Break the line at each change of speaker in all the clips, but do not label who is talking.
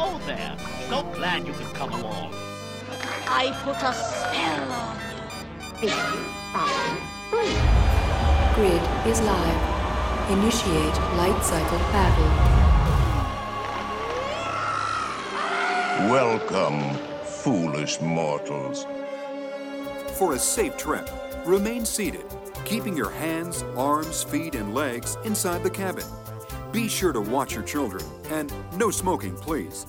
Hello there. So glad you could come along.
I put a spell on you.
Grid is live. Initiate light cycle battle.
Welcome, foolish mortals.
For a safe trip, remain seated, keeping your hands, arms, feet, and legs inside the cabin. Be sure to watch your children, and no smoking, please.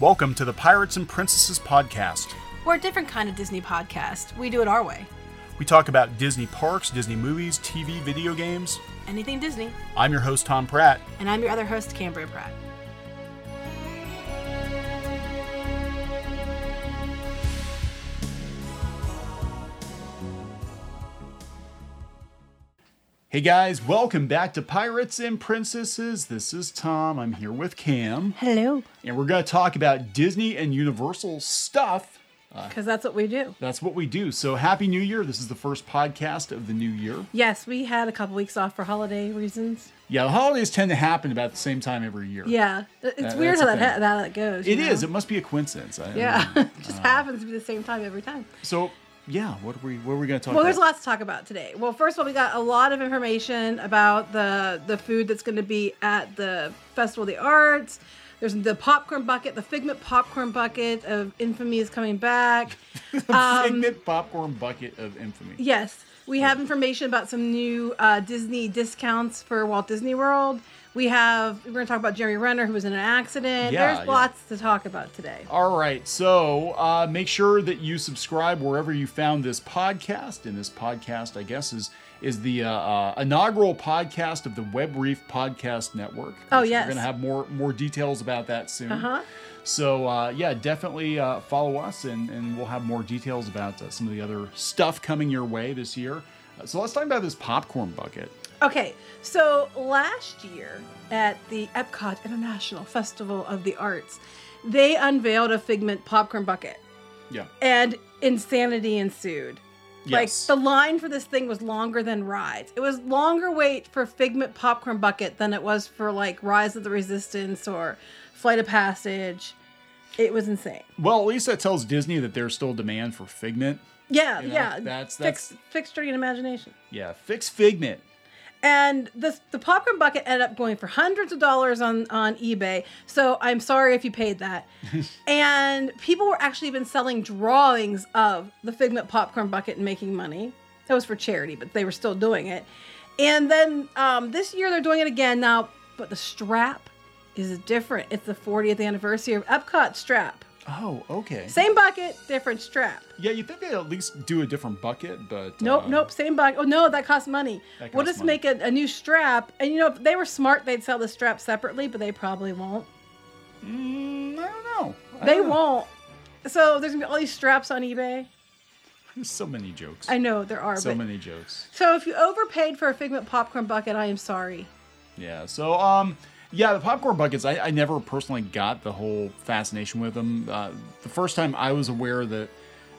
Welcome to the Pirates and Princesses podcast.
We're a different kind of Disney podcast. We do it our way.
We talk about Disney parks, Disney movies, TV, video games.
Anything Disney.
I'm your host, Tom Pratt.
And I'm your other host, Cambria Pratt.
Hey guys, welcome back to Pirates and Princesses. This is Tom. I'm here with Cam.
Hello.
And we're going to talk about Disney and Universal stuff.
Uh, because that's what we do.
That's what we do. So, Happy New Year. This is the first podcast of the new year.
Yes, we had a couple weeks off for holiday reasons.
Yeah, the holidays tend to happen about the same time every year.
Yeah, it's
That-
weird how that, ha- that that goes.
It
you
is. It must be a coincidence. I
Yeah, it just uh, happens to be the same time every time.
So, yeah, what are we what are we going to talk
Well,
about?
Well, there's lots to talk about today. Well, first of all, we got a lot of information about the the food that's going to be at the Festival of the Arts. There's the popcorn bucket, the Figment popcorn bucket of infamy is coming back. um,
Figment popcorn bucket of infamy.
Yes, we have information about some new uh, Disney discounts for Walt Disney World. We have we're going to talk about Jeremy Renner who was in an accident.
Yeah,
There's
yeah.
lots to talk about today.
All right, so uh, make sure that you subscribe wherever you found this podcast. And this podcast, I guess, is is the uh, uh, inaugural podcast of the Web Reef Podcast Network.
Oh, yes.
we're gonna have more more details about that soon.
Uh-huh.
So uh, yeah, definitely uh, follow us, and and we'll have more details about uh, some of the other stuff coming your way this year. Uh, so let's talk about this popcorn bucket.
Okay, so last year at the Epcot International Festival of the Arts, they unveiled a Figment popcorn bucket,
Yeah.
and insanity ensued.
Yes.
Like the line for this thing was longer than rides. It was longer wait for Figment popcorn bucket than it was for like Rise of the Resistance or Flight of Passage. It was insane.
Well, at least that tells Disney that there's still demand for Figment.
Yeah,
You know,
yeah.
that's- that's
fix,
that's-
fixed your imagination.
Yeah, fix Figment.
And this the popcorn bucket ended up going for hundreds of dollars on on eBay. So I'm sorry if you paid that. and people were actually been selling drawings of the Figment popcorn bucket and making money. That was for charity, but they were still doing it. And then um, this year they're doing it again now, but the strap is different. It's the 40th anniversary of Epcot strap.
Oh, okay.
Same bucket, different strap.
Yeah, you think they'd at least do a different bucket, but
Nope,
uh,
nope, same bucket. Oh no, that costs money.
That
we'll just
money.
make a, a new strap, and you know, if they were smart, they'd sell the strap separately, but they probably won't.
Mm, I don't know. I
They
don't know.
won't. So there's gonna be all these straps on eBay.
There's so many jokes.
I know there are,
so
but
many jokes.
so if you overpaid for a Figment popcorn bucket, I am sorry.
Yeah. So um, yeah, the popcorn buckets. I, I never personally got the whole fascination with them. Uh, the first time I was aware that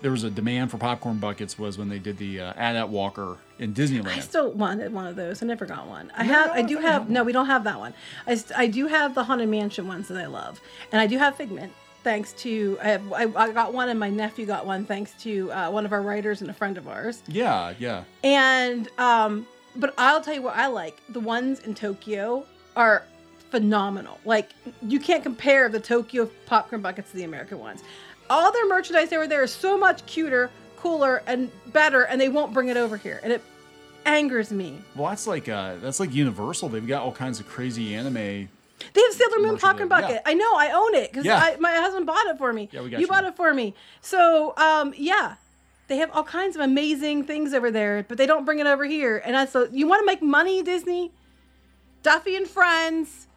there was a demand for popcorn buckets was when they did the uh, Ad Walker in Disneyland.
I still wanted one of those. I never got one. I have. I do have. No, we don't have that one. I, st- I do have the haunted mansion ones that I love, and I do have Figment. Thanks to I, have, I, I got one, and my nephew got one. Thanks to uh, one of our writers and a friend of ours.
yeah, yeah.
And um, but I'll tell you what I like. The ones in Tokyo are phenomenal. Like you can't compare the Tokyo popcorn buckets to the American ones. All their merchandise over there is so much cuter, cooler, and better, and they won't bring it over here, and it angers me.
Well, that's like uh, that's like Universal. They've got all kinds of crazy anime.
They have Sailor Moon popcorn bucket.
yeah.
I know. I own it because
Yeah.
my husband bought it for me.
Yeah, we got
you
you.
bought it for me. So, um, yeah, they have all kinds of amazing things over there, but they don't bring it over here. And that's so you want to make money, Disney? Duffy and Friends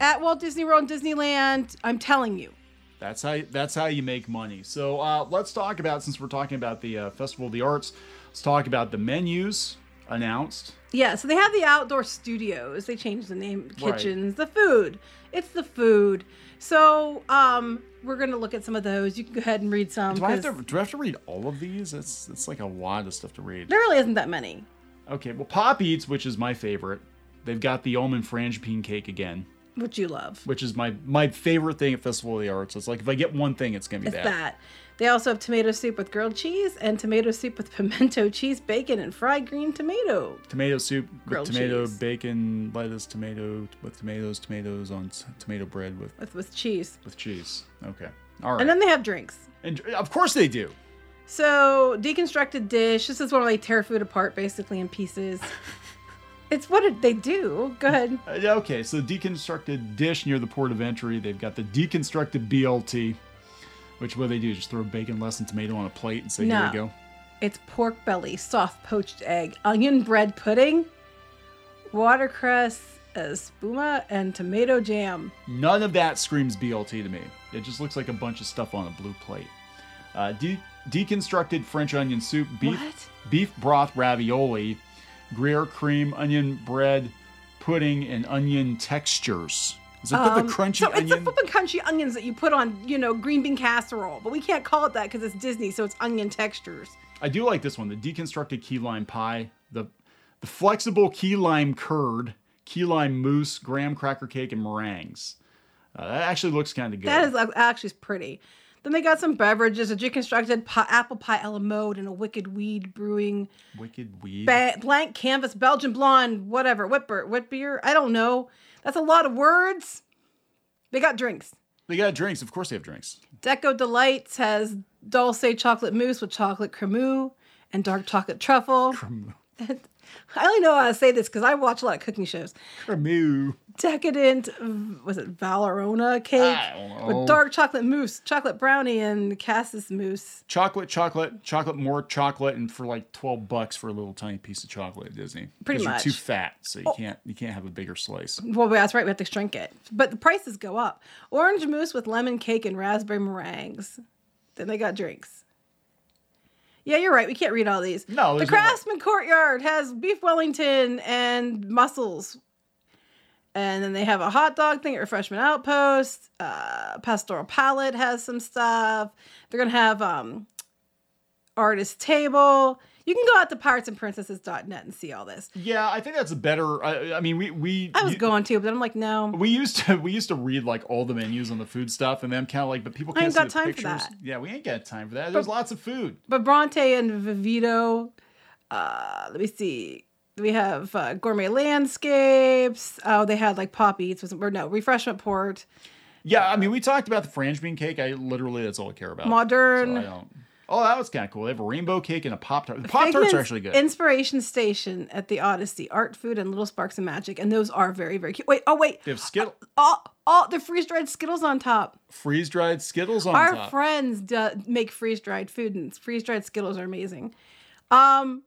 at Walt Disney World and Disneyland. I'm telling you.
That's how that's how you make money. So uh, let's talk about since we're talking about the uh, Festival of the Arts. Let's talk about the menus announced.
Yeah, so they have the outdoor studios. They changed the name,
Right.
kitchens, the food. It's the food. So um, we're gonna look at some of those. You can go ahead and read some.
Do I have to do I have to read all of these? It's that's like a lot of stuff to read.
There really isn't that many.
Okay, well Pop Eats, which is my favorite, they've got the almond frangipane cake again.
Which you love.
which is my my favorite thing at Festival of the Arts. It's like if I get one thing, it's gonna be
It's
that.
that. They also have tomato soup with grilled cheese and tomato soup with pimento cheese, bacon, and fried green tomato.
Tomato soup
Grilled
with tomato,
cheese.
bacon, lettuce, tomato with tomatoes, tomatoes on tomato bread with
With with cheese.
with cheese. Okay, all right.
And then they have drinks.
And of course they do.
So, deconstructed dish. This is where they tear food apart basically in pieces. it's what did they do? Go ahead.
Uh, okay, so deconstructed dish near the port of entry. They've got the deconstructed BLT, which what they do just throw bacon, less, and tomato on a plate and say,
No.
"Here you go."
It's pork belly, soft poached egg, onion bread pudding, watercress, espuma, and tomato jam.
None of that screams BLT to me. It just looks like a bunch of stuff on a blue plate. Uh, de- deconstructed French onion soup, beef
What?
beef broth ravioli, Gruyere cream, onion bread, pudding, and onion textures. Is it the crunchy
Um, so it's the
onion?
flippin' crunchy onions that you put on, you know, green bean casserole, but we can't call it that because it's Disney, so it's onion textures.
I do like this one, the deconstructed key lime pie, the the flexible key lime curd, key lime mousse, graham cracker cake, and meringues. Uh, that actually looks kind of good.
That is actually pretty. Then they got some beverages, a deconstructed pi- apple pie a la mode and a wicked weed brewing,
wicked weed.
ba- blank canvas, Belgian blonde, whatever, whipper, whip beer. I don't know. That's a lot of words. They got drinks.
They got drinks. Of course, they have drinks.
Deco Delights has dulce chocolate mousse with chocolate cremeux and dark chocolate truffle. I only know how to say this because I watch a lot of cooking shows.
Cremeux.
Decadent, was it Valrhona cake
I don't know.
with dark chocolate mousse, chocolate brownie, and cassis mousse.
chocolate, chocolate, chocolate, more chocolate, and for like twelve bucks for a little tiny piece of chocolate at Disney.
Pretty much. Oh.
You're too fat, so you oh. can't you can't have a bigger slice.
Well, that's right. We have to shrink it, but the prices go up. Orange mousse with lemon cake and raspberry meringues. Then they got drinks. Yeah, you're right. We can't read all these.
No,
the
there's no-
Craftsman Courtyard has beef Wellington and mussels. And then they have a hot dog thing at Refreshment Outpost. Uh, Pastoral Palette has some stuff. They're gonna have um, artist table. You can go out to piratesandprincesses.net and see all this.
Yeah, I think that's better. I, I mean, we we
I was
you-
going to, but I'm like, no.
We used to we used to read like all the menus on the food stuff, and then kind of like, but people
I
can't
ain't
see
got time for that.
Yeah, we ain't got time for that. There's lots of food.
But Bronte and Vivito. Uh, let me see. We have uh, gourmet landscapes. Oh, they had like pop eats, was or no refreshment port.
Yeah, I mean, we talked about the Frange bean cake. I literally that's all I care about.
Modern.
So I don't. Oh, that was kind of cool. They have a rainbow cake and a pop tart. The pop tarts are actually good.
Inspiration Station at the Odyssey, art, food, and little sparks of magic, and those are very, very cute. Wait, oh wait,
they have Skittle,
oh, oh, the freeze dried Skittles on top.
freeze dried Skittles on
Our
top.
Our friends do, make freeze dried food, and freeze dried Skittles are amazing. Um,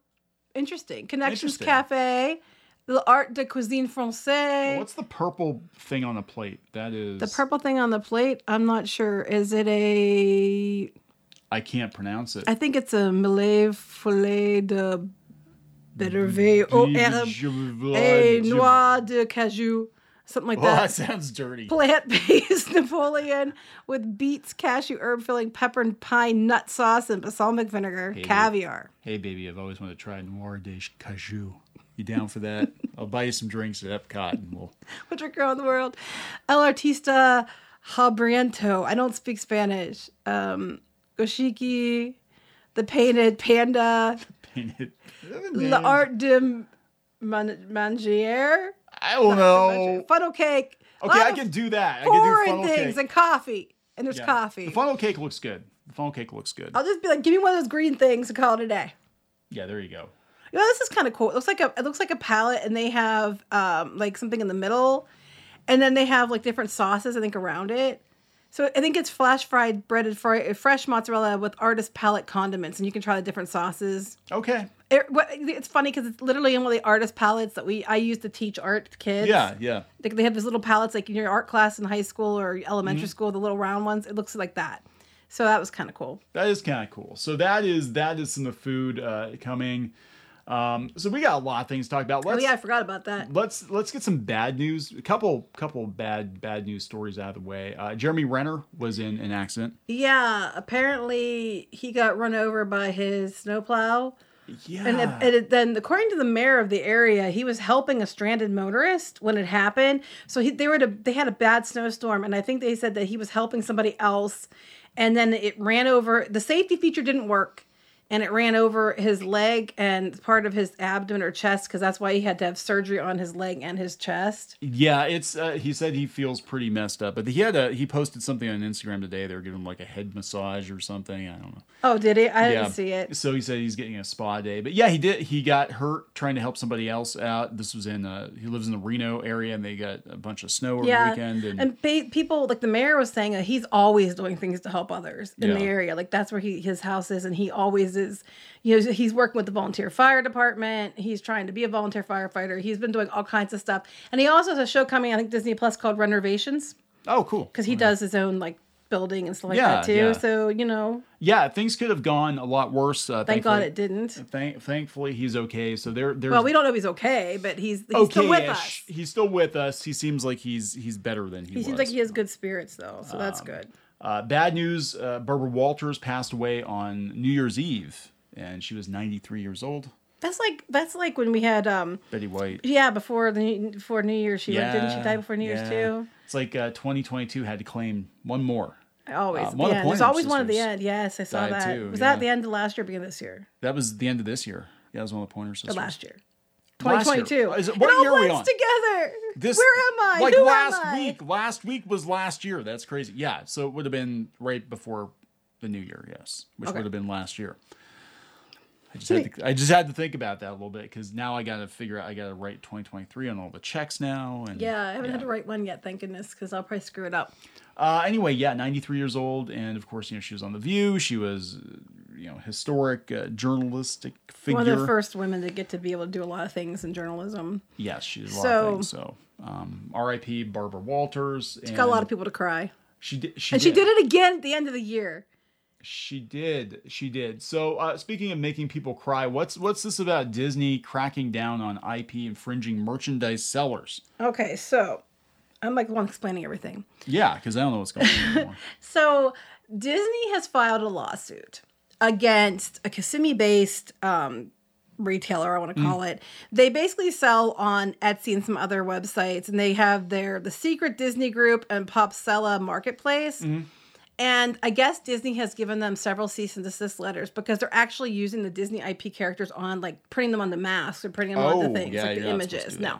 interesting. Connections
Interesting.
Cafe, the Art de Cuisine Française.
What's the purple thing on the plate? That is
The purple thing on the plate, I'm not sure. Is it a.
I can't pronounce it.
I think it's a Malay filet de Betterve au herbe et noix de cajou. Something like that.
Oh, that sounds dirty.
Plant based Napoleon with beets, cashew, herb filling, pepper and pine nut sauce, and balsamic vinegar, caviar.
Hey, baby, I've always wanted to try Noir de Cajou. You down for that? I'll buy you some drinks at Epcot, and we'll.
Which are around the world. El Artista Habriento. I don't speak Spanish. Um, Goshiki, the painted panda,
paint it.
L'Art de Man- Manger.
I don't know.
Funnel cake.
Okay, I can do that. I can do funnel
things
cake.
and coffee. And there's
Yeah.
coffee.
The funnel cake looks good. The funnel cake looks good.
I'll just be like, give me one of those green things and call it a day.
Yeah, there you go.
You know, this is kind of cool. It looks like a it looks like a palette, and they have um like something in the middle, and then they have like different sauces I think around it. So I think it's flash fried breaded fry, fresh mozzarella with artist palette condiments, and you can try the different sauces.
Okay.
It, what, it's funny because it's literally in one of the artist palettes that we I used to teach art kids.
Yeah, yeah.
They, they have these little palettes like in your art class in high school or elementary
Mm-hmm.
school, the little round ones. It looks like that. So that was kind of cool.
That is kind of cool. So that is that is some of the food uh, coming. Um, so we got a lot of things to talk about.
Oh
Let's
yeah, I forgot about that.
let's let's get some bad news. A couple couple bad bad news stories out of the way. Uh, Jeremy Renner was in an accident.
Yeah, apparently he got run over by his snowplow
Yeah.
And, it, and it, then, according to the mayor of the area, he was helping a stranded motorist when it happened. So he, they were a, they had a bad snowstorm, and I think they said that he was helping somebody else, and then it ran over. The safety feature didn't work, and it ran over his leg and part of his abdomen or chest because that's why he had to have surgery on his leg and his chest.
Yeah, it's. Uh, he said he feels pretty messed up, but he had a. He posted something on Instagram today. They were giving him like a head massage or something. I don't know.
Oh, did he? I
yeah.
didn't see it.
So he said he's getting a spa day, but yeah, he did. He got hurt trying to help somebody else out. This was in. Uh, he lives in the Reno area, and they got a bunch of snow over the weekend. And,
and pa- people like the mayor was saying that he's always doing things to help others in the area. Like that's where he his house is, and he always is. You know, he's working with the volunteer fire department. He's trying to be a volunteer firefighter. He's been doing all kinds of stuff, and he also has a show coming. I think Disney Plus called Renovations
oh, cool.
because he does his own like building and stuff like
Yeah,
that too.
yeah.
So you know,
Yeah, things could have gone a lot worse. Uh,
thank God it didn't.
Thank, thankfully, he's okay. So there, there's
Well, we don't know if he's okay, but he's he's
okay.
still with us.
He's still with us. He seems like he's he's better than he,
He
was.
seems like he has good spirits though, so that's good.
Uh, bad news: uh, Barbara Walters passed away on New Year's Eve, and she was 93 years old.
That's like that's like when we had um
Betty White.
yeah before the before New Year's she went didn't she die before New Year's
yeah.
too?
It's like uh, 2022 had to claim one more.
Always
Uh,
at
one
the
of
end. There's always one at the end. Yes, I saw that.
too,
was that the end of last year, or beginning of this year,
That was the end of this year. Yeah, it was one of the Pointer
or
Sisters.
last year?
Last year.
2022.
Is it- what
it all
year are we on?
together.
This,
Where am I?
Like
Who
last week. Last week was last year. That's crazy. Yeah, so it would have been right before the new year. Yes, which
Okay.
would have been last year. I just had to, I just had to think about that a little bit because now I got to figure out. I got to write 2023 on all the checks now. And
Yeah, I haven't had to write one yet, thank goodness, because I'll probably screw it up.
Uh, anyway, yeah, 93 years old, and of course, you know, she was on the View. She was, you know, historic uh, journalistic figure.
One of the first women to get to be able to do a lot of things in journalism.
Yes, she did a lot
So-
of things. So, um, R.I.P. Barbara Walters.
She got a lot of people to cry,
She did. She
and she did it again at the end of the year.
She did. She did. So, uh, speaking of making people cry, what's what's this about Disney cracking down on IP infringing merchandise sellers?
Okay, so I'm like the one explaining everything.
Yeah, because I don't know what's going on anymore.
So Disney has filed a lawsuit against a Kissimmee-based um, retailer, I want to call it. They basically sell on Etsy and some other websites, and they have their the Secret Disney Group and Popsella Marketplace. And I guess Disney has given them several cease and desist letters because they're actually using the Disney IP characters on, like printing them on the masks or printing them on
Oh,
the things,
yeah,
like the
not supposed to
images. No.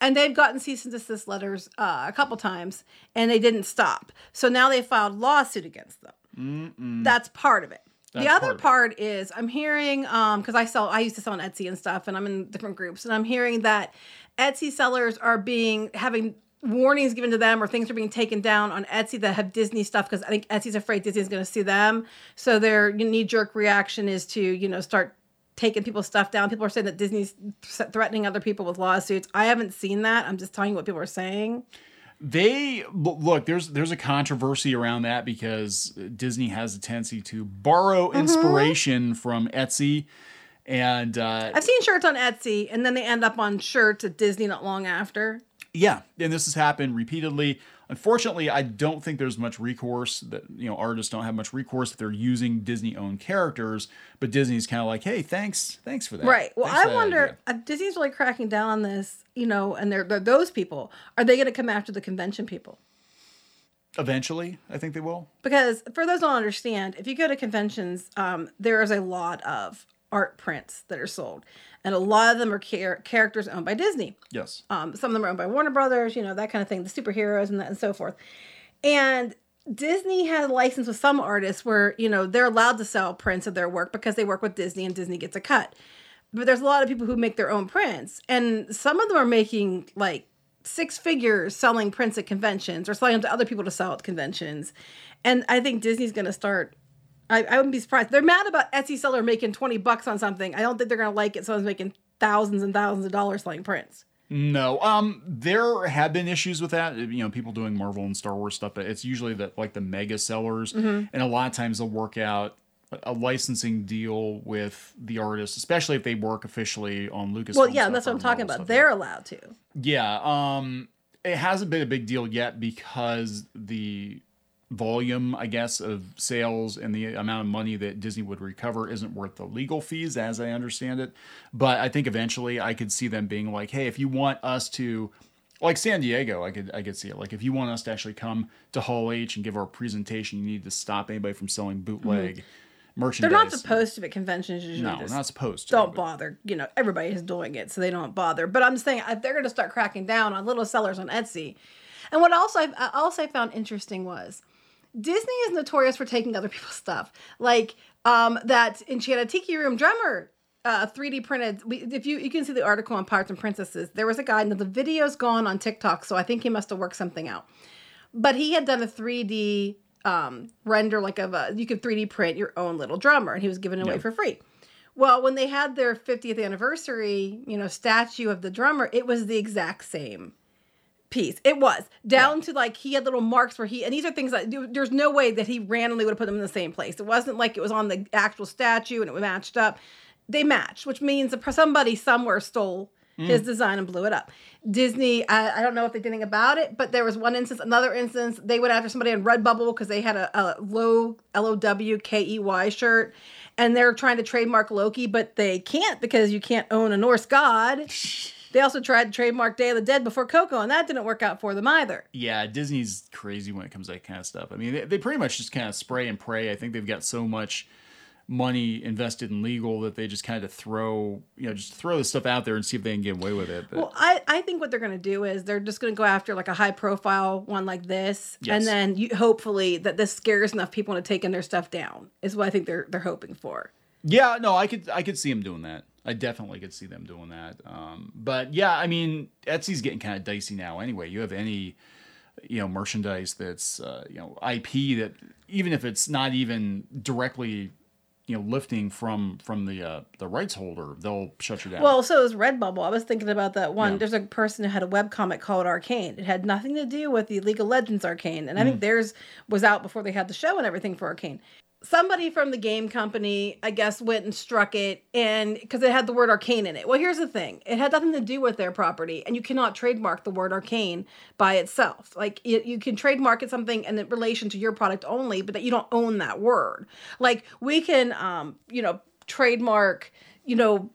And they've gotten cease and desist letters uh, a couple times, and they didn't stop. So now they filed lawsuit against them. That's part of it.
That's
the other
it.
part is I'm hearing um because I sell I used to sell on Etsy and stuff, and I'm in different groups, and I'm hearing that Etsy sellers are being having warnings given to them or things are being taken down on Etsy that have Disney stuff because I think Etsy's afraid Disney's going to sue them. So their knee jerk reaction is to you know start taking people's stuff down. People are saying that Disney's threatening other people with lawsuits. I haven't seen that. I'm just telling you what people are saying.
They look. There's there's a controversy around that because Disney has a tendency to borrow
Mm-hmm.
inspiration from Etsy, and uh,
I've seen shirts on Etsy and then they end up on shirts at Disney not long after.
Yeah, and this has happened repeatedly. Unfortunately, I don't think there's much recourse that you know artists don't have much recourse if they're using Disney-owned characters. But Disney's kind of like, hey, thanks, thanks for that.
Right. Well,
Thanks
I wonder.
idea."
Uh, Disney's really cracking down on this, you know, and they're, they're those people. Are they going to come after the convention people?
Eventually, I think they will.
Because for those who don't understand, if you go to conventions, um, there is a lot of art prints that are sold, and a lot of them are char- characters owned by Disney.
Yes.
Um, some of them are owned by Warner Brothers, you know, that kind of thing, the superheroes and that and so forth. And Disney has a license with some artists where, you know, they're allowed to sell prints of their work because they work with Disney and Disney gets a cut. But there's a lot of people who make their own prints, and some of them are making like six figures selling prints at conventions or selling them to other people to sell at conventions. And I think Disney's going to start. I, I wouldn't be surprised. They're mad about Etsy seller making 20 bucks on something. I don't think they're going to like it. Someone's making thousands and thousands of dollars selling prints.
No. Um, there have been issues with that. You know, people doing Marvel and Star Wars stuff, but it's usually the like the mega sellers,
Mm-hmm.
and a lot of times they'll work out a licensing deal with the artist, especially if they work officially on Lucas.
Well, yeah, that's what I'm talking about. They're allowed to.
Yeah, um, it hasn't been a big deal yet because the volume, I guess, of sales and the amount of money that Disney would recover isn't worth the legal fees, as I understand it. But I think eventually I could see them being like, hey, if you want us to like San Diego, I could I could see it. Like if you want us to actually come to Hall H and give our presentation, you need to stop anybody from selling bootleg mm-hmm. merchandise.
They're not supposed to at conventions. Usually
No, not supposed to.
Don't
but-
bother. You know, everybody is doing it, so they don't bother. But I'm saying uh, they're going to start cracking down on little sellers on Etsy, and what also I I uh, also I found interesting was Disney is notorious for taking other people's stuff, like um, that Enchanted Tiki Room drummer. Uh, 3D printed. We, if you you can see the article on Pirates and Princesses, there was a guy. Now the video's gone on TikTok, so I think he must have worked something out. But he had done a 3D um, render, like of a you could 3D print your own little drummer, and he was giving it away
Yeah.
for free. Well, when they had their 50th anniversary, you know, statue of the drummer, it was the exact same piece. It was down to like he had little marks where he, and these are things that there's no way that he randomly would have put them in the same place. It wasn't like it was on the actual statue and it matched up. They matched, which means somebody somewhere stole mm. his design and blew it up. Disney, I, I don't know if they did anything about it, but there was one instance, another instance, they went after somebody on Redbubble because they had a, a low L O W K E Y shirt. And they're trying to trademark Loki, but they can't because you can't own a Norse god. They also tried to trademark Day of the Dead before Coco, and that didn't work out for them either.
yeah, Disney's crazy when it comes to that kind of stuff. I mean, they, they pretty much just kind of spray and pray. I think they've got so much money invested in legal that they just kind of throw, you know, just throw this stuff out there and see if they can get away with it. But
Well, I, I think what they're going to do is they're just going to go after like a high profile one like this,
Yes.
and then you, hopefully that this scares enough people into taking their stuff down. Is what I think they're they're hoping for.
yeah, no, I could I could see them doing that. I definitely could see them doing that. Um, but yeah, I mean, Etsy's getting kind of dicey now. Anyway, you have any you know merchandise that's uh, you know IP that even if it's not even directly you know lifting from from the uh, the rights holder, they'll shut you down.
Well, so is Redbubble. I was thinking about that one.
Yeah.
There's a person who had a webcomic called Arcane. It had nothing to do with the League of Legends Arcane. And I
Mm.
think theirs was out before they had the show and everything for Arcane. Somebody from the game company, I guess, went and struck it and because it had the word arcane in it. Well, here's the thing it had nothing to do with their property, and you cannot trademark the word arcane by itself. Like, it, you can trademark it something in relation to your product only, but that you don't own that word. Like, we can, um, you know, trademark, you know,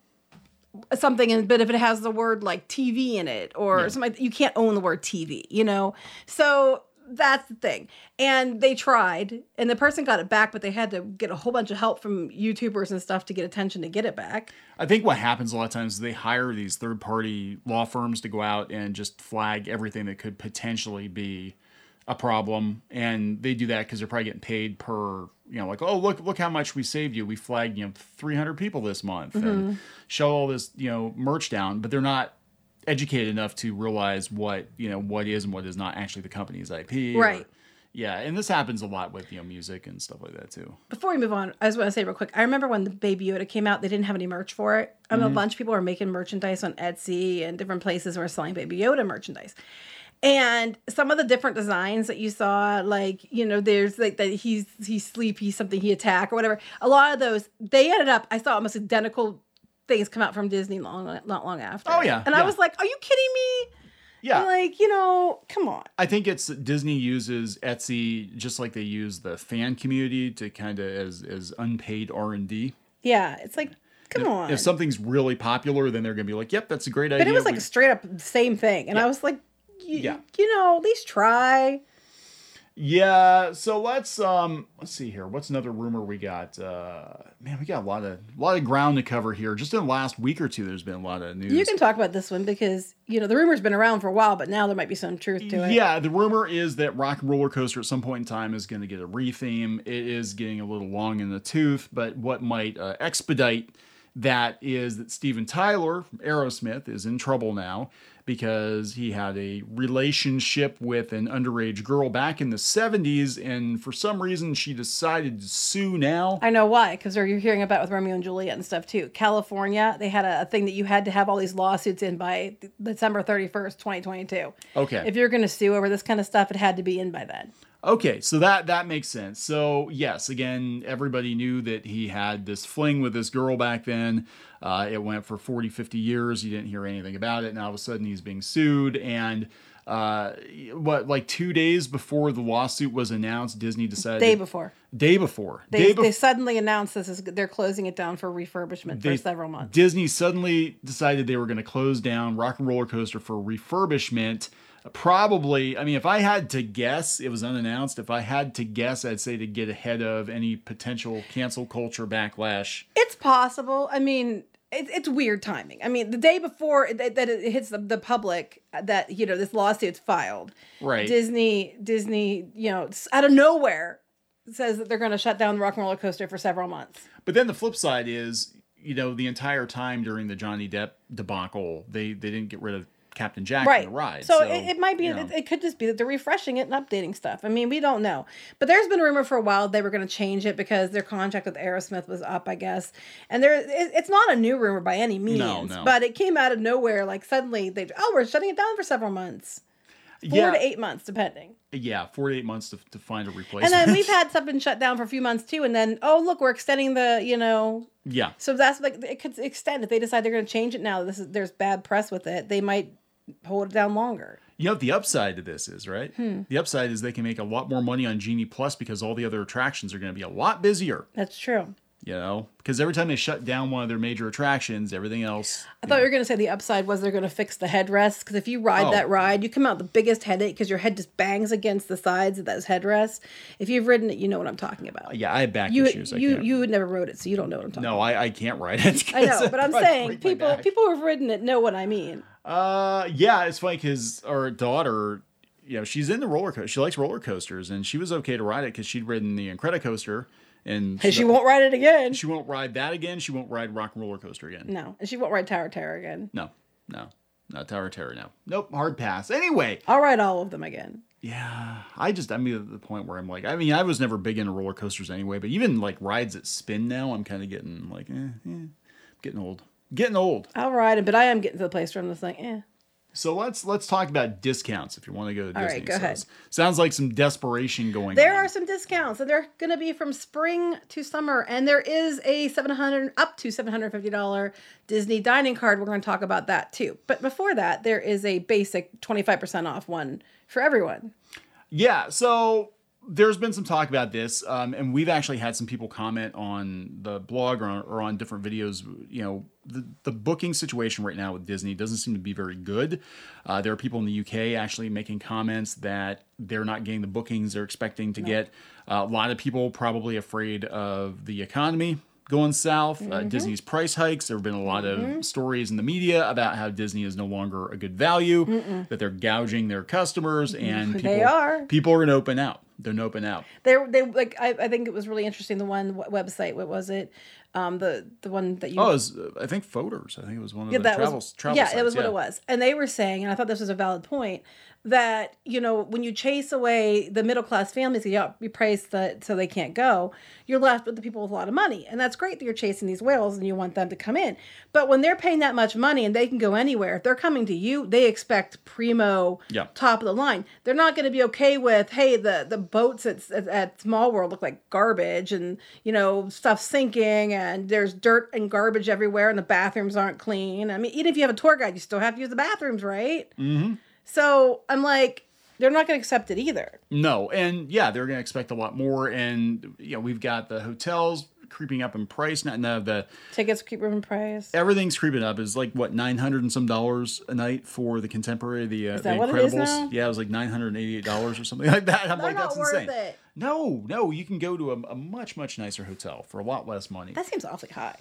something and but if it has the word like TV in it or something like you can't own the word TV, you know. So that's the thing. And they tried and the person got it back, but they had to get a whole bunch of help from YouTubers and stuff to get attention to get it back.
I think what happens a lot of times is they hire these third party law firms to go out and just flag everything that could potentially be a problem. And they do that because they're probably getting paid per, you know, like, oh, look, look how much we saved you. We flagged, you know, 300 people this month and mm-hmm. show all this, you know, merch down, but they're not educated enough to realize what, you know, what is and what is not actually the company's IP. or-
Right.
yeah. And this happens a lot with, you know, music and stuff like that too.
Before we move on, I just want to say real quick. I remember when the Baby Yoda came out, they didn't have any merch for it. I know a mm-hmm. bunch of people were making merchandise on Etsy and different places were selling Baby Yoda merchandise. And some of the different designs that you saw, like you know, there's like that he's he's sleepy, something he attack or whatever. A lot of those they ended up. I saw almost identical things come out from Disney long not long after.
Oh, yeah,
and I was like, are you kidding me?
Yeah.
Like you know, come on.
I think it's Disney uses Etsy just like they use the fan community to kind of as as unpaid R and D.
Yeah, it's like come on.
If something's really popular, then they're gonna be like, "Yep, that's a great idea."
But it was like
We-
a straight up same thing. And I was like,
Yeah.
you know, at least try.
Yeah. So let's um let's see here. What's another rumor we got? Uh, man, we got a lot of a lot of ground to cover here. Just in the last week or two, there's been a lot of news.
You can talk about this one because, you know, the rumor's been around for a while, but now there might be some truth to it.
Yeah, the rumor is that Rock and Roller Coaster at some point in time is going to get a retheme. It is getting a little long in the tooth, but what might uh, expedite that is that Steven Tyler, from Aerosmith, is in trouble now because he had a relationship with an underage girl back in the 70s, and for some reason she decided to sue now.
I know why, because you're hearing about with Romeo and Juliet and stuff too. California, they had a, a thing that you had to have all these lawsuits in by December 31st, 2022.
Okay.
If you're going to sue over this kind of stuff, it had to be in by then.
Okay, so that that makes sense. So yes, again, everybody knew that he had this fling with this girl back then. Uh, it went for 40, 50 years. You didn't hear anything about it. Now all of a sudden he's being sued, and uh, what like two days before the lawsuit was announced, Disney decided
Day before.
day before
They,
day
they suddenly announced this is they're closing it down for refurbishment for several months.
Disney suddenly decided they were going to close down Rock and Roller Coaster for refurbishment. Probably, I mean, if I had to guess, it was unannounced. If I had to guess, I'd say to get ahead of any potential cancel culture backlash.
It's possible. I mean, it, it's weird timing. I mean, the day before that, that it hits the, the public uh, that you know this lawsuit's filed,
Right.
Disney, Disney, you know, out of nowhere says that they're going to shut down the Rock and Roller Coaster for several months.
But then the flip side is, you know, the entire time during the Johnny Depp debacle, they they didn't get rid of Captain Jack
right.
from the ride.
So, it, it might be.
you know.
It, it could just be that they're refreshing it and updating stuff. I mean, we don't know. But there's been a rumor for a while they were going to change it because their contract with Aerosmith was up, I guess. And there, it, it's not a new rumor by any means.
no. no.
But it came out of nowhere. Like suddenly they, oh, we're shutting it down for several months, four
yeah,
to eight months, depending.
yeah, four to eight months to, to find a replacement.
And then we've had stuff been shut down for a few months too. And then, oh, look, we're extending the, you know.
yeah,
So that's like it could extend if they decide they're going to change it now. This is there's bad press with it. They might hold it down longer.
You know what the upside to this is, right?
Hmm.
The upside is they can make a lot more money on Genie Plus because all the other attractions are going to be a lot busier.
That's true.
You know, because every time they shut down one of their major attractions, everything else.
I thought you were going to say the upside was they're going to fix the headrest because if you ride
Oh.
that ride, you come out the biggest headache because your head just bangs against the sides of those headrests. If you've ridden it, you know what I'm talking about.
Yeah, I have back
you
issues.
You you would never rode it, so you don't know what I'm talking.
No, I, I can't ride it.
I know, but I'm saying people people who've ridden it know what I mean.
Uh, yeah, it's funny because our daughter, you know, she's in the roller coaster. She likes roller coasters, and she was okay to ride it because she'd ridden the Incredicoaster, and
And she won't ride it again.
She won't ride that again. She won't ride Rock and Roller Coaster again.
No, and she won't ride Tower Terror again.
No, no, not Tower of Terror. No, nope. Hard pass. Anyway,
I'll ride all of them again.
yeah, I just I'm at the point where I'm like, I mean, I was never big into roller coasters anyway, but even like rides that spin now, I'm kind of getting like, eh, eh, getting old, getting old.
I'll ride it, but I am getting to the place where I'm just like, eh.
So let's let's talk about discounts if you want to go to
All
Disney.
right, go
So
ahead.
Sounds like some desperation going on.
There
on.
are some discounts, and they're going to be from spring to summer. And there is a seven hundred up to seven hundred fifty dollar Disney dining card. We're going to talk about that too. But before that, there is a basic twenty five percent off one for everyone.
Yeah, so there's been some talk about this, um, and we've actually had some people comment on the blog or on, or on different videos. You know, the, the booking situation right now with Disney doesn't seem to be very good. Uh, there are people in the UK actually making comments that they're not getting the bookings they're expecting to get. Uh, a lot of people probably afraid of the economy going south. Uh, Disney's price hikes. There have been a lot of stories in the media about how Disney is no longer a good value, that they're gouging their customers, and people,
They are.
people are going to open out. They're open out.
They they like I, I think it was really interesting. The one website, what was it? Um, the the one that you
Oh, it was, uh, I think Fodors. I think it was one of
Yeah,
the
that
travel,
was
travel
yeah,
sites,
it was what it was. And they were saying, and I thought this was a valid point, that you know when you chase away the middle class families, you price the so they can't go, you're left with the people with a lot of money, and that's great that you're chasing these whales and you want them to come in. But when they're paying that much money and they can go anywhere, if they're coming to you, they expect primo,
Yeah.
top of the line. They're not going to be okay with hey the the boats at, at at Small World look like garbage and you know stuff sinking and there's dirt and garbage everywhere and the bathrooms aren't clean. I mean, even if you have a tour guide, you still have to use the bathrooms, right? Mm-hmm. So I'm like, they're not going to accept it either.
No, and yeah, they're going to expect a lot more. And you know, we've got the hotels creeping up in price. Now, now the
Tickets keep in price.
everything's creeping up. It's like what nine hundred and some dollars a night for the contemporary. The uh, the Incredibles. Yeah, it was like nine hundred and eighty eight dollars or something like that. I'm
They're
like,
not
that's
worth
insane.
it.
No, no, you can go to a, a much much nicer hotel for a lot less money.
That seems awfully high.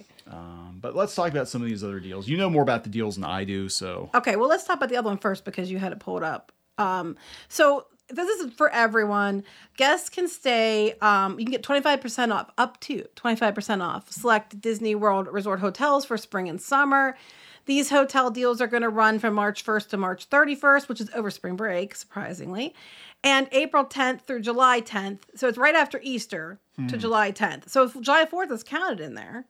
But let's talk about some of these other deals. You know more about the deals than I do, so
Okay, well, let's talk about the other one first because you had it pulled up. Um, so this is for everyone. Guests can stay. Um, you can get twenty five percent off, up to twenty five percent off select Disney World Resort hotels for spring and summer. These hotel deals are going to run from March 1st to March 31st, which is over spring break, surprisingly, and April 10th through July 10th. So it's right after Easter to July 10th. So if July 4th is counted in there.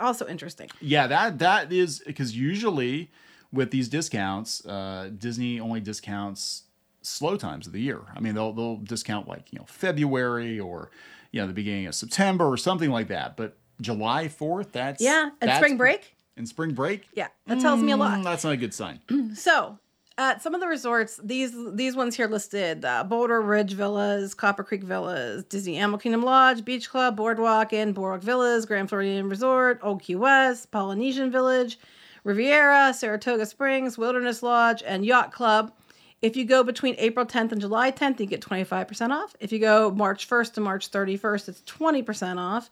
Also interesting.
Yeah, that that is because usually with these discounts, uh, Disney only discounts slow times of the year. I mean, they'll they'll discount like you know February or you know the beginning of September or something like that. But July fourth, that's
Yeah, and
that's-
spring break.
and spring break.
Yeah, that tells me a lot.
Mm, that's not a good sign.
So, at some of the resorts, these these ones here listed: uh, Boulder Ridge Villas, Copper Creek Villas, Disney Animal Kingdom Lodge, Beach Club, Boardwalk Inn, Boardwalk Villas, Grand Floridian Resort, Old Key West, Polynesian Village, Riviera, Saratoga Springs, Wilderness Lodge, and Yacht Club. If you go between April 10th and July 10th, you get 25% off. If you go March 1st to March 31st, it's 20% off.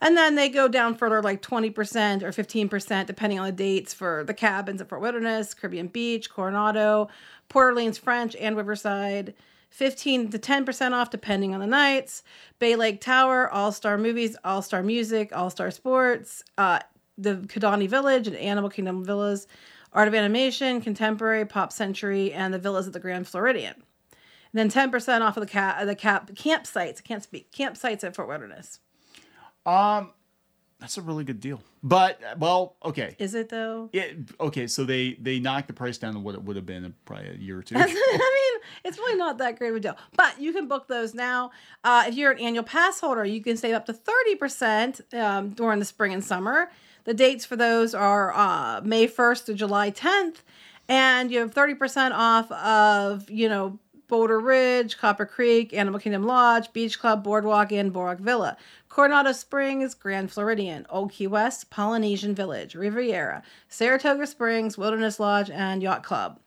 And then they go down further, like 20% or 15%, depending on the dates for the cabins at Fort Wilderness, Caribbean Beach, Coronado, Port Orleans French, and Riverside. 15 to 10% off, depending on the nights. Bay Lake Tower, All Star Movies, All Star Music, All Star Sports, uh, the Kidani Village and Animal Kingdom Villas, Art of Animation, Contemporary, Pop Century, and the villas at the Grand Floridian. And then 10% off of the, ca- the cap campsites. I can't speak. Campsites at Fort Wilderness.
Um, that's a really good deal. But well, okay.
Is it though?
It, okay, so they they knocked the price down to what it would have been probably a year or two.
I mean, it's really not that great of a deal. But you can book those now. Uh, if you're an annual pass holder, you can save up to 30% um, during the spring and summer. The dates for those are uh, May 1st to July 10th. And you have 30% off of, you know, Boulder Ridge, Copper Creek, Animal Kingdom Lodge, Beach Club, Boardwalk and Boardwalk Villa, Coronado Springs, Grand Floridian, Old Key West, Polynesian Village, Riviera, Saratoga Springs, Wilderness Lodge, and Yacht Club.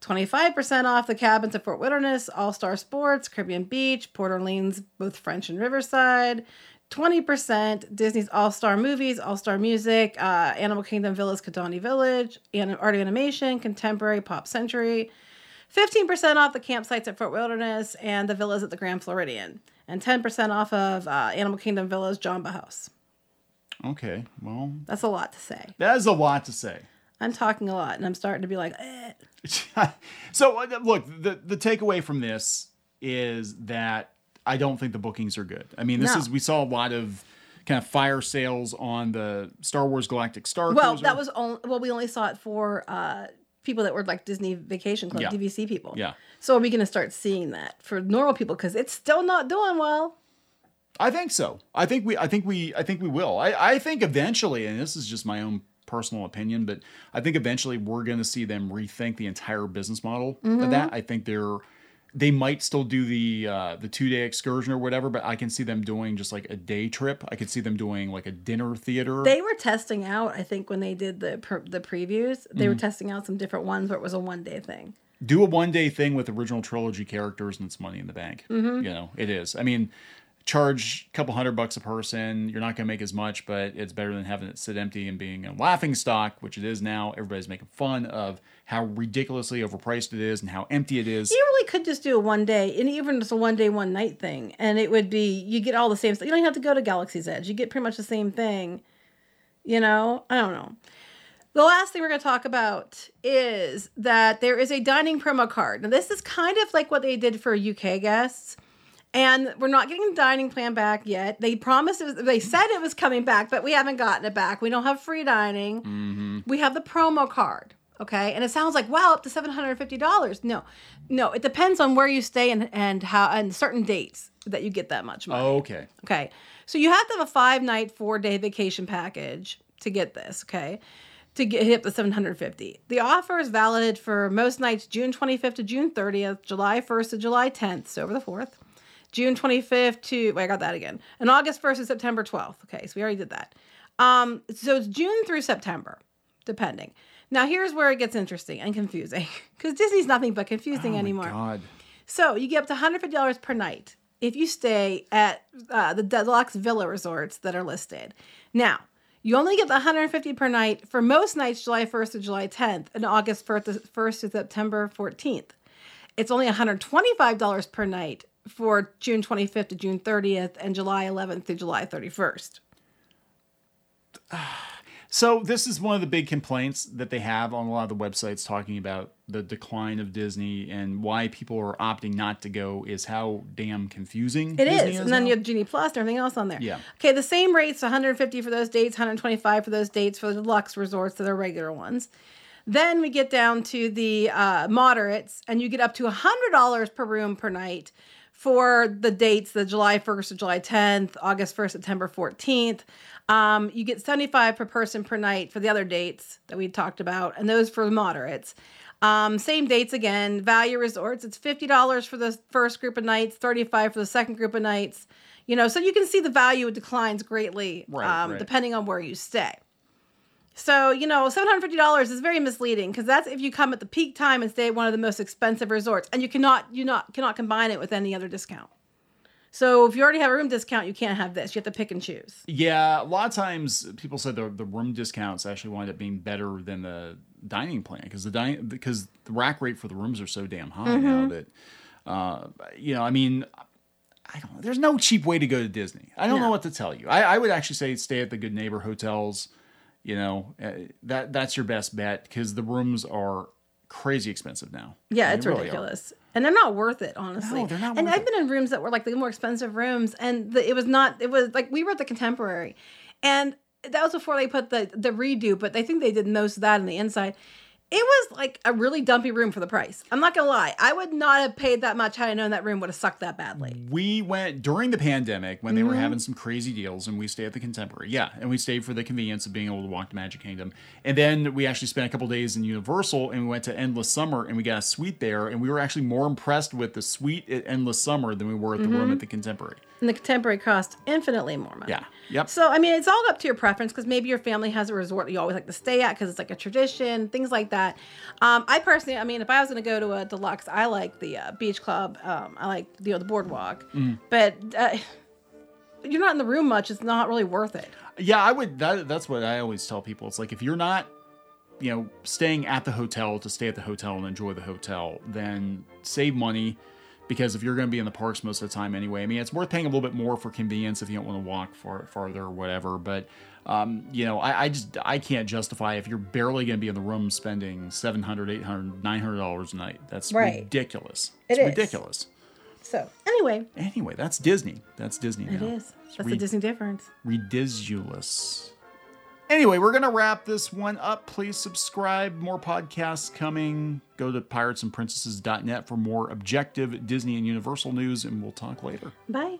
25% off the cabins at Fort Wilderness, All Star Sports, Caribbean Beach, Port Orleans, both French and Riverside. 20% Disney's All Star Movies, All Star Music, uh, Animal Kingdom Villas, Kidani Village, and Art Animation, Contemporary, Pop Century. 15% off the campsites at Fort Wilderness and the villas at the Grand Floridian. And 10% off of uh, Animal Kingdom Villas, Jambo House.
okay, well,
That's a lot to say.
that is a lot to say.
I'm talking a lot and I'm starting to be like, eh.
so uh, look, the the takeaway from this is that I don't think the bookings are good. I mean, this
No.
is we saw a lot of kind of fire sales on the Star Wars Galactic Star
Well,
Cruiser.
that was only, well, we only saw it for uh, people that were like Disney Vacation Club,
Yeah.
DVC people.
Yeah.
So are we going to start seeing that for normal people? Because it's still not doing well.
I think so. I think we. I think we. I think we will. I. I think eventually, and this is just my own personal opinion, but I think eventually we're going to see them rethink the entire business model of that. I think they're. They might still do the uh, the two day excursion or whatever, but I can see them doing just like a day trip. I could see them doing like a dinner theater.
They were testing out, I think, when they did the per- the previews, they were
Mm-hmm.
testing out some different ones where it was a one day thing.
Do a one day thing with original trilogy characters and it's money in the bank.
Mm-hmm.
You know, it is. I mean, charge a couple hundred bucks a person. You're not going to make as much, but it's better than having it sit empty and being a laughing stock, which it is now. Everybody's making fun of how ridiculously overpriced it is and how empty it is.
You really could just do a one day, and even just a one day, one night thing, and it would be you get all the same stuff. You don't even have to go to Galaxy's Edge. You get pretty much the same thing. You know, I don't know. The last thing we're going to talk about is that there is a dining promo card. Now, this is kind of like what they did for UK guests. And we're not getting the dining plan back yet. They promised it was, they said it was coming back, but we haven't gotten it back. We don't have free dining. Mm-hmm. We have the promo card. Okay. And it sounds like, wow, up to $750. No, no, it depends on where you stay and, and how, and certain dates that you get that much money.
Oh, okay.
Okay. So you have to have a five night, four day vacation package to get this, okay? To get hit the 750. The offer is valid for most nights June 25th to June 30th, July 1st to July 10th, so over the 4th. June 25th to wait, I got that again. And August 1st to September 12th. Okay, so we already did that. Um, so it's June through September, depending. Now here's where it gets interesting and confusing. Because Disney's nothing but confusing
Oh
anymore.
my God.
So you get up to $150 per night if you stay at uh, the deluxe villa resorts that are listed. Now, you only get the 150 per night for most nights July 1st to July 10th and August 1st to, 1st to September 14th. It's only $125 per night for June 25th to June 30th and July 11th to July 31st.
So this is one of the big complaints that they have on a lot of the websites talking about the decline of Disney and why people are opting not to go is how damn confusing
It
Disney
is, and then
now.
you have Genie Plus and everything else on there.
Yeah.
Okay, the same rates: 150 for those dates, 125 for those dates for the deluxe resorts that are regular ones. Then we get down to the uh, moderates, and you get up to $100 per room per night for the dates: the July 1st to July 10th, August 1st, September 14th. Um, you get 75 per person per night for the other dates that we talked about, and those for the moderates. Um, same dates again. Value Resorts. It's fifty dollars for the first group of nights, thirty-five for the second group of nights. You know, so you can see the value declines greatly
Right,
um,
right.
depending on where you stay. So, you know, $750 is very misleading because that's if you come at the peak time and stay at one of the most expensive resorts and you cannot you not cannot combine it with any other discount. So, if you already have a room discount, you can't have this. You have to pick and choose.
Yeah, a lot of times people said the the room discounts actually wind up being better than the dining plan because the dining because the rack rate for the rooms are so damn high now that uh, you know I mean I don't know. There's no cheap way to go to Disney. I don't know what to tell you. I, I would actually say stay at the Good Neighbor hotels. You know uh, that that's your best bet because the rooms are crazy expensive now.
Yeah,
They
it's
really are.
ridiculous. And they're not worth it, honestly.
No, they're not
And I've been in rooms that were like the more expensive rooms, and the, it was not. It was like we were at the Contemporary, and that was before they put the the redo. But I think they did most of that on the inside. It was like a really dumpy room for the price. I'm not gonna lie. I would not have paid that much had I known that room would have sucked that badly.
We went during the pandemic when they
Mm-hmm.
were having some crazy deals, and we stayed at the Contemporary. Yeah, and we stayed for the convenience of being able to walk to Magic Kingdom. And then we actually spent a couple days in Universal, and we went to Endless Summer, and we got a suite there. And we were actually more impressed with the suite at Endless Summer than we were at the room at the Contemporary.
And the Contemporary cost infinitely more money.
Yeah. Yep.
So I mean, it's all up to your preference because maybe your family has a resort that you always like to stay at because it's like a tradition, things like that. Um, I personally, I mean, if I was going to go to a deluxe, I like the uh, beach club. Um, I like you know the boardwalk,
Mm.
but uh, you're not in the room much. It's not really worth it.
Yeah, I would. That, that's what I always tell people. It's like if you're not, you know, staying at the hotel to stay at the hotel and enjoy the hotel, then save money because if you're going to be in the parks most of the time anyway, I mean, it's worth paying a little bit more for convenience if you don't want to walk far farther or whatever. But um, you know, I, I just I can't justify if you're barely going to be in the room spending 700 800 900 dollars a night. That's
Right.
ridiculous. It's
is.
ridiculous.
So anyway,
Anyway, that's Disney. That's Disney now.
it is. That's
ri-
the Disney difference.
ridiculous. Anyway, we're gonna wrap this one up. Please subscribe. More podcasts coming. Go to piratesandprincesses.net for more objective Disney and Universal news, and we'll talk later.
Bye.